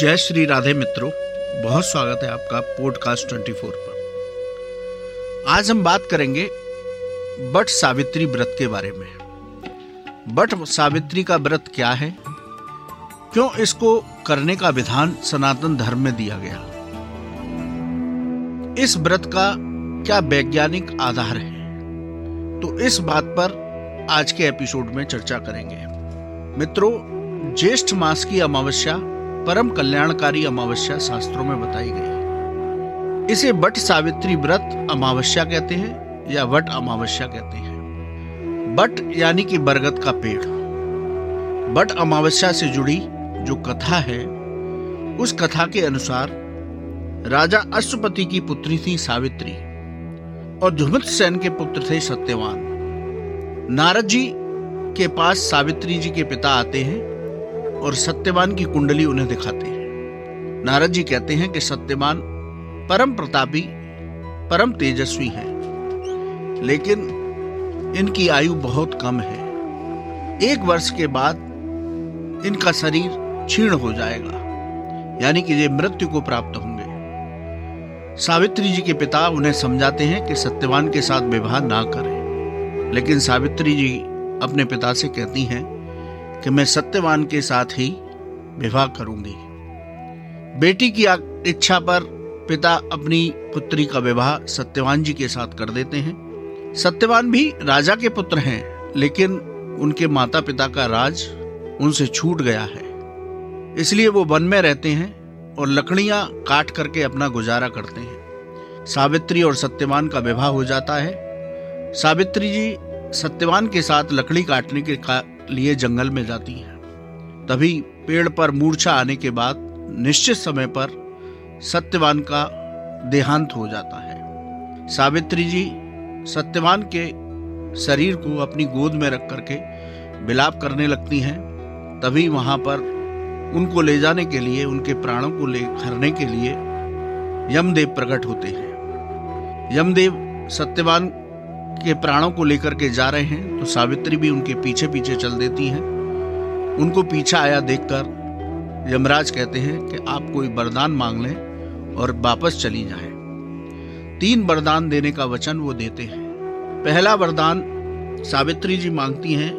जय श्री राधे मित्रों, बहुत स्वागत है आपका पॉडकास्ट 24 पर। आज हम बात करेंगे बट सावित्री व्रत के बारे में। बट सावित्री का व्रत क्या है? क्यों इसको करने का विधान सनातन धर्म में दिया गया? इस व्रत का क्या वैज्ञानिक आधार है? तो इस बात पर आज के एपिसोड में चर्चा करेंगे। मित्रों, ज्येष्ठ मास की अमावस्या परम कल्याणकारी अमावस्या शास्त्रों में बताई गई इसे वट सावित्री व्रत अमावस्या कहते हैं या वट अमावस्या कहते हैं। बट यानी कि बरगद का पेड़। बट अमावस्या से जुड़ी जो कथा है, उस कथा के अनुसार राजा अश्वपति की पुत्री थी सावित्री और धुमित सेन के पुत्र थे सत्यवान। नारद जी के पास सावित्री जी के पिता आते हैं और सत्यवान की कुंडली उन्हें दिखाते हैं। नारद जी कहते हैं कि सत्यवान परम प्रतापी, परम तेजस्वी है। लेकिन इनकी आयु बहुत कम है। एक वर्ष के बाद इनका शरीर क्षीण हो जाएगा, यानी कि ये मृत्यु को प्राप्त होंगे। सावित्री जी के पिता उन्हें समझाते हैं कि सत्यवान के साथ विवाह ना करें। लेकिन सावित्री जी अपने पिता से कहती हैं कि मैं सत्यवान के साथ ही विवाह करूँगी। बेटी की इच्छा पर पिता अपनी पुत्री का विवाह सत्यवान जी के साथ कर देते हैं। सत्यवान भी राजा के पुत्र हैं, लेकिन उनके माता पिता का राज उनसे छूट गया है। इसलिए वो वन में रहते हैं और लकड़ियाँ काट करके अपना गुजारा करते हैं। सावित्री और सत्यवान का विवाह हो जाता है। सावित्री जी सत्यवान के साथ लकड़ी काटने के लिए जंगल में जाती हैं। तभी पेड़ पर मूर्छा आने के बाद निश्चित समय पर सत्यवान का देहांत हो जाता है। सावित्री जी सत्यवान के शरीर को अपनी गोद में रख करके विलाप करने लगती हैं। तभी वहाँ पर उनको ले जाने के लिए, उनके प्राणों को ले खरने के लिए यमदेव प्रकट होते हैं। यमदेव सत्यवान के प्राणों को लेकर के जा रहे हैं तो सावित्री भी उनके पीछे पीछे चल देती हैं। उनको पीछा आया देखकर यमराज कहते हैं कि आप कोई वरदान मांग लें और वापस चली जाए। तीन वरदान देने का वचन वो देते हैं। पहला वरदान सावित्री जी मांगती हैं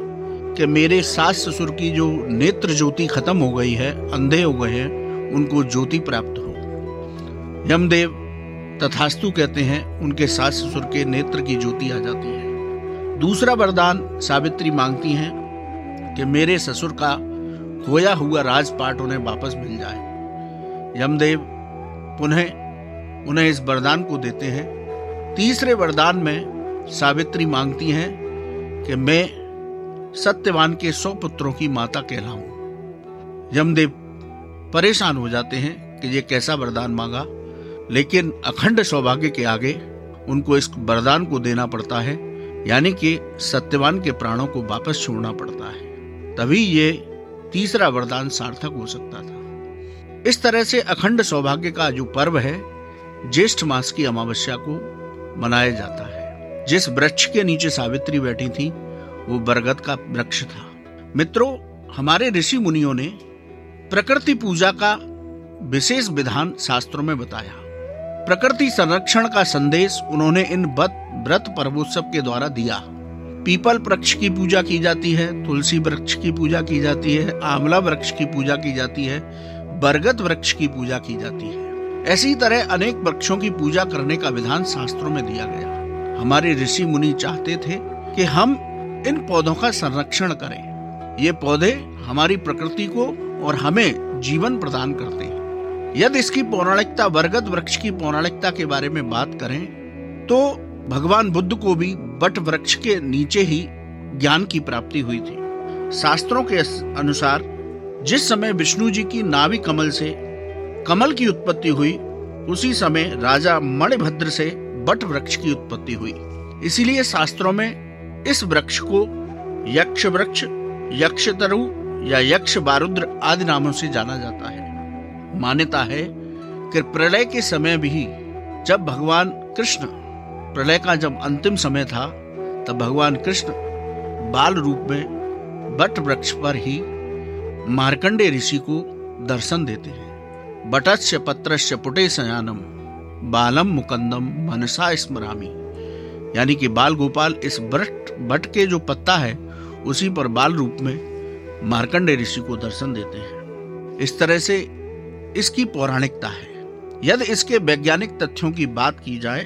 कि मेरे सास ससुर की जो नेत्र ज्योति खत्म हो गई है, अंधे हो गए हैं, उनको ज्योति प्राप्त हो। यमदेव तथास्तु कहते हैं, उनके सास ससुर के नेत्र की ज्योति आ जाती है। दूसरा वरदान सावित्री मांगती हैं कि मेरे ससुर का खोया हुआ राजपाट उन्हें वापस मिल जाए। यमदेव पुनः, उन्हें इस वरदान को देते हैं। तीसरे वरदान में सावित्री मांगती हैं कि मैं सत्यवान के सौ पुत्रों की माता कहलाऊं। यमदेव परेशान हो जाते हैं कि ये कैसा वरदान मांगा। लेकिन अखंड सौभाग्य के आगे उनको इस वरदान को देना पड़ता है, यानी कि सत्यवान के प्राणों को वापस छोड़ना पड़ता है। तभी ये तीसरा वरदान सार्थक हो सकता था। इस तरह से अखंड सौभाग्य का जो पर्व है, ज्येष्ठ मास की अमावस्या को मनाया जाता है। जिस वृक्ष के नीचे सावित्री बैठी थी, वो बरगद का वृक्ष था। मित्रों, हमारे ऋषि मुनियों ने प्रकृति पूजा का विशेष विधान शास्त्रों में बताया। प्रकृति संरक्षण का संदेश उन्होंने इन व्रत पर्वोत्सव के द्वारा दिया। पीपल वृक्ष की पूजा की जाती है, तुलसी वृक्ष की पूजा की जाती है, आंवला वृक्ष की पूजा की जाती है, बरगद वृक्ष की पूजा की जाती है। ऐसी तरह अनेक वृक्षों की पूजा करने का विधान शास्त्रों में दिया गया। हमारे ऋषि मुनि चाहते थे कि हम इन पौधों का संरक्षण करें। ये पौधे हमारी प्रकृति को और हमें जीवन प्रदान करते हैं। यदि इसकी पौराणिकता बरगद वृक्ष की पौराणिकता के बारे में बात करें तो भगवान बुद्ध को भी बट वृक्ष के नीचे ही ज्ञान की प्राप्ति हुई थी। शास्त्रों के अनुसार, जिस समय विष्णु जी की नाभि कमल से कमल की उत्पत्ति हुई, उसी समय राजा मणिभद्र से बट वृक्ष की उत्पत्ति हुई। इसीलिए शास्त्रों में इस वृक्ष को यक्ष वृक्ष यक्ष तरु या यक्ष बारुद्र आदि नामों से जाना जाता है। मान्यता है कि प्रलय के समय भी जब भगवान कृष्ण, प्रलय का जब अंतिम समय था, तब भगवान कृष्ण बाल रूप में बट वृक्ष पर ही मार्कंडे ऋषि को दर्शन देते हैं। बटस्य पत्रस्य पुटे सयानम, बालम मुकंदम मनसा स्मरामी। यानी कि बाल गोपाल इस बट बट के जो पत्ता है, उसी पर बाल रूप में मार्कंडे ऋषि को दर्शन देते हैं। इस तरह से इसकी पौराणिकता है। यदि इसके वैज्ञानिक तथ्यों की बात की जाए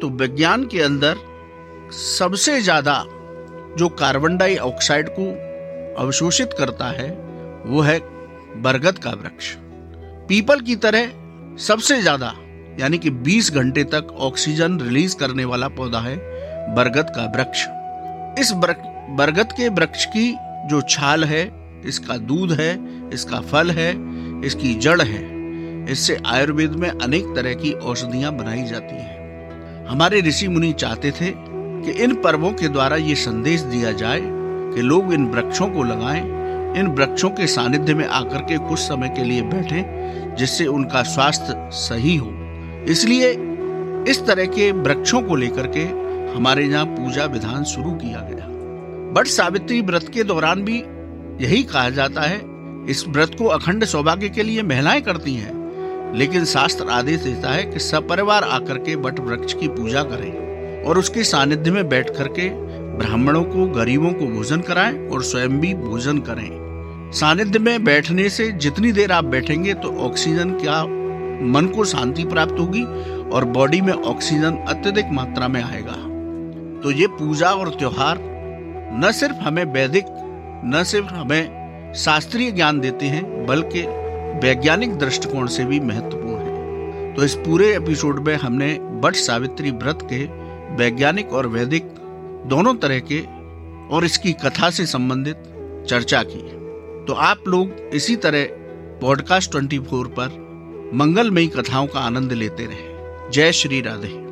तो विज्ञान के अंदर सबसे ज़्यादा जो कार्बन डाइऑक्साइड को अवशोषित करता है, वो है बरगद का वृक्ष। पीपल की तरह सबसे ज़्यादा, यानी कि 20 घंटे तक ऑक्सीजन रिलीज़ करने वाला पौधा है बरगद का वृक्ष। इस बरगद के वृक्ष की जो छाल है, इसका दूध है, इसका फल है इसकी जड़ है। इससे आयुर्वेद में अनेक तरह की औषधियाँ बनाई जाती हैं। हमारे ऋषि मुनि चाहते थे कि इन पर्वों के द्वारा ये संदेश दिया जाए कि लोग इन वृक्षों को लगाएँ, इन वृक्षों के सानिध्य में आकर के कुछ समय के लिए बैठें, जिससे उनका स्वास्थ्य सही हो। इसलिए इस तरह के वृक्षों को लेकर के हमारे यहाँ पूजा विधान शुरू किया गया। बट सावित्री व्रत के दौरान भी यही कहा जाता है इस व्रत को अखंड सौभाग्य के लिए महिलाएँ करती हैं। लेकिन शास्त्र आदेश देता है कि सपरिवार आकर के बट वृक्ष की पूजा करें और उसके सानिध्य में बैठ करके ब्राह्मणों को, गरीबों को भोजन कराएँ और स्वयं भी भोजन करें। सानिध्य में बैठने से जितनी देर आप बैठेंगे तो ऑक्सीजन क्या मन को शांति प्राप्त होगी और बॉडी में ऑक्सीजन अत्यधिक मात्रा में आएगा। तो ये पूजा और त्योहार न सिर्फ़ हमें वैदिक, न सिर्फ़ हमें शास्त्रीय ज्ञान देते हैं, बल्कि वैज्ञानिक दृष्टिकोण से भी महत्वपूर्ण है। तो इस पूरे एपिसोड में हमने बट सावित्री व्रत के वैज्ञानिक और वैदिक दोनों तरह के और इसकी कथा से संबंधित चर्चा की। तो आप लोग इसी तरह पॉडकास्ट 24 पर मंगलमयी कथाओं का आनंद लेते रहे। जय श्री राधे।